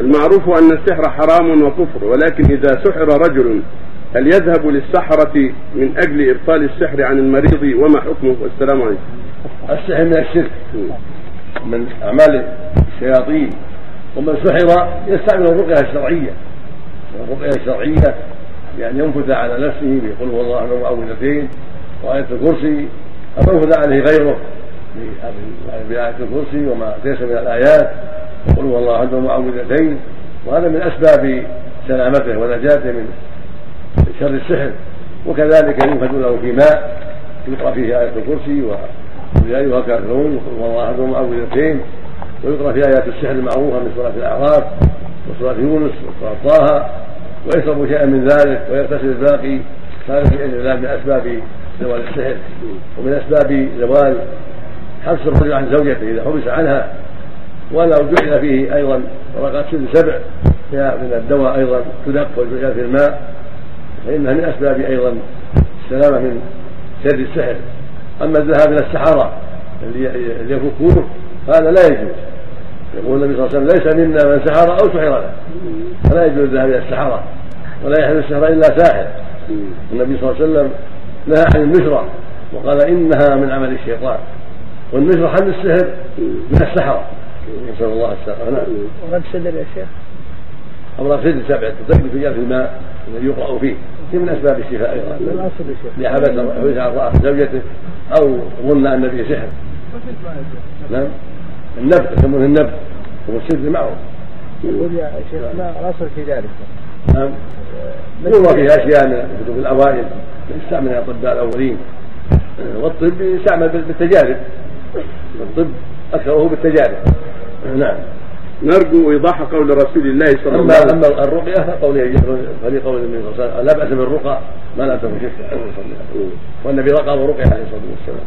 المعروف أن السحر حرام وكفر ولكن إذا سحر رجل هل يذهب للسحرة من أجل إبطال السحر عن المريض؟ وما حكمه؟ والسلام عليكم. السحر من الشرك من أعمال الشياطين. ومن سحر يستعمل الرقية الشرعية. الرقية الشرعية بأن ينفذ على نفسه بقول هو الله أحد معوذتين وآية الكرسي أو ينفذ عليه غيره. بآية الكرسي وما تيسر من الآيات. وقل هو الله أحد معوذتين وهذا من أسباب سلامته ونجاته من شر السحر وكذلك ينفذ له في ماء يقرأ فيه آية الكرسي ويا أيها الكافرون وقل هو الله أحد معوذتين ويقرأ في آيات السحر المعروفة من سورة الأعراف وسورة يونس وسورة طه ويشرب شيئا من ذلك ويغتسل الباقي هذا في الله من أسباب زوال السحر ومن أسباب زوال حبس الرجل عن زوجته إذا حبس عنها ولو جعل فيه أيضا ورقات سن سبع من الدواء أيضا تدق وجعل في الماء فإنها من أسباب أيضا السلامة من شر السحر. أما الذهاب إلى السحرة اللي يفكوه هذا لا يجوز. يقول النبي صلى الله عليه وسلم ليس منا من سحر أو سحر له. فلا يجوز الذهاب إلى السحرة ولا يحل السحر إلا ساحر. النبي صلى الله عليه وسلم نهى عن النشرة وقال إنها من عمل الشيطان. والنشرة حل السحر من السحرة. نسأل الله السلامة. نعم ورد صدر يا شيخ. أمراض صدر سبعة تطيب في جاف الماء الذي يقرأ فيه. هي من أسباب الشفاء أيضا. لحبس حبس عن رأس زوجته أو ظن أن به سحر. نعم. النبت يسمونه النبت. هو السدر معه. يقول يا شيخ ما الأصل في ذلك. نعم. يروى فيها أشياء من كتب الأوائل. يستعمل الاطباء الأولين. والطب يستعمل بالتجارب. الطب أكثره بالتجارب. نعم نرجو إيضاح قول رسول الله صلى الله عليه وسلم. اما الرقية فقول فلقول النبي صلى الله عليه وسلم لا بأس بالرقى ما لا تكن شركا والنبي رقى ورقي عليه الصلاة والسلام.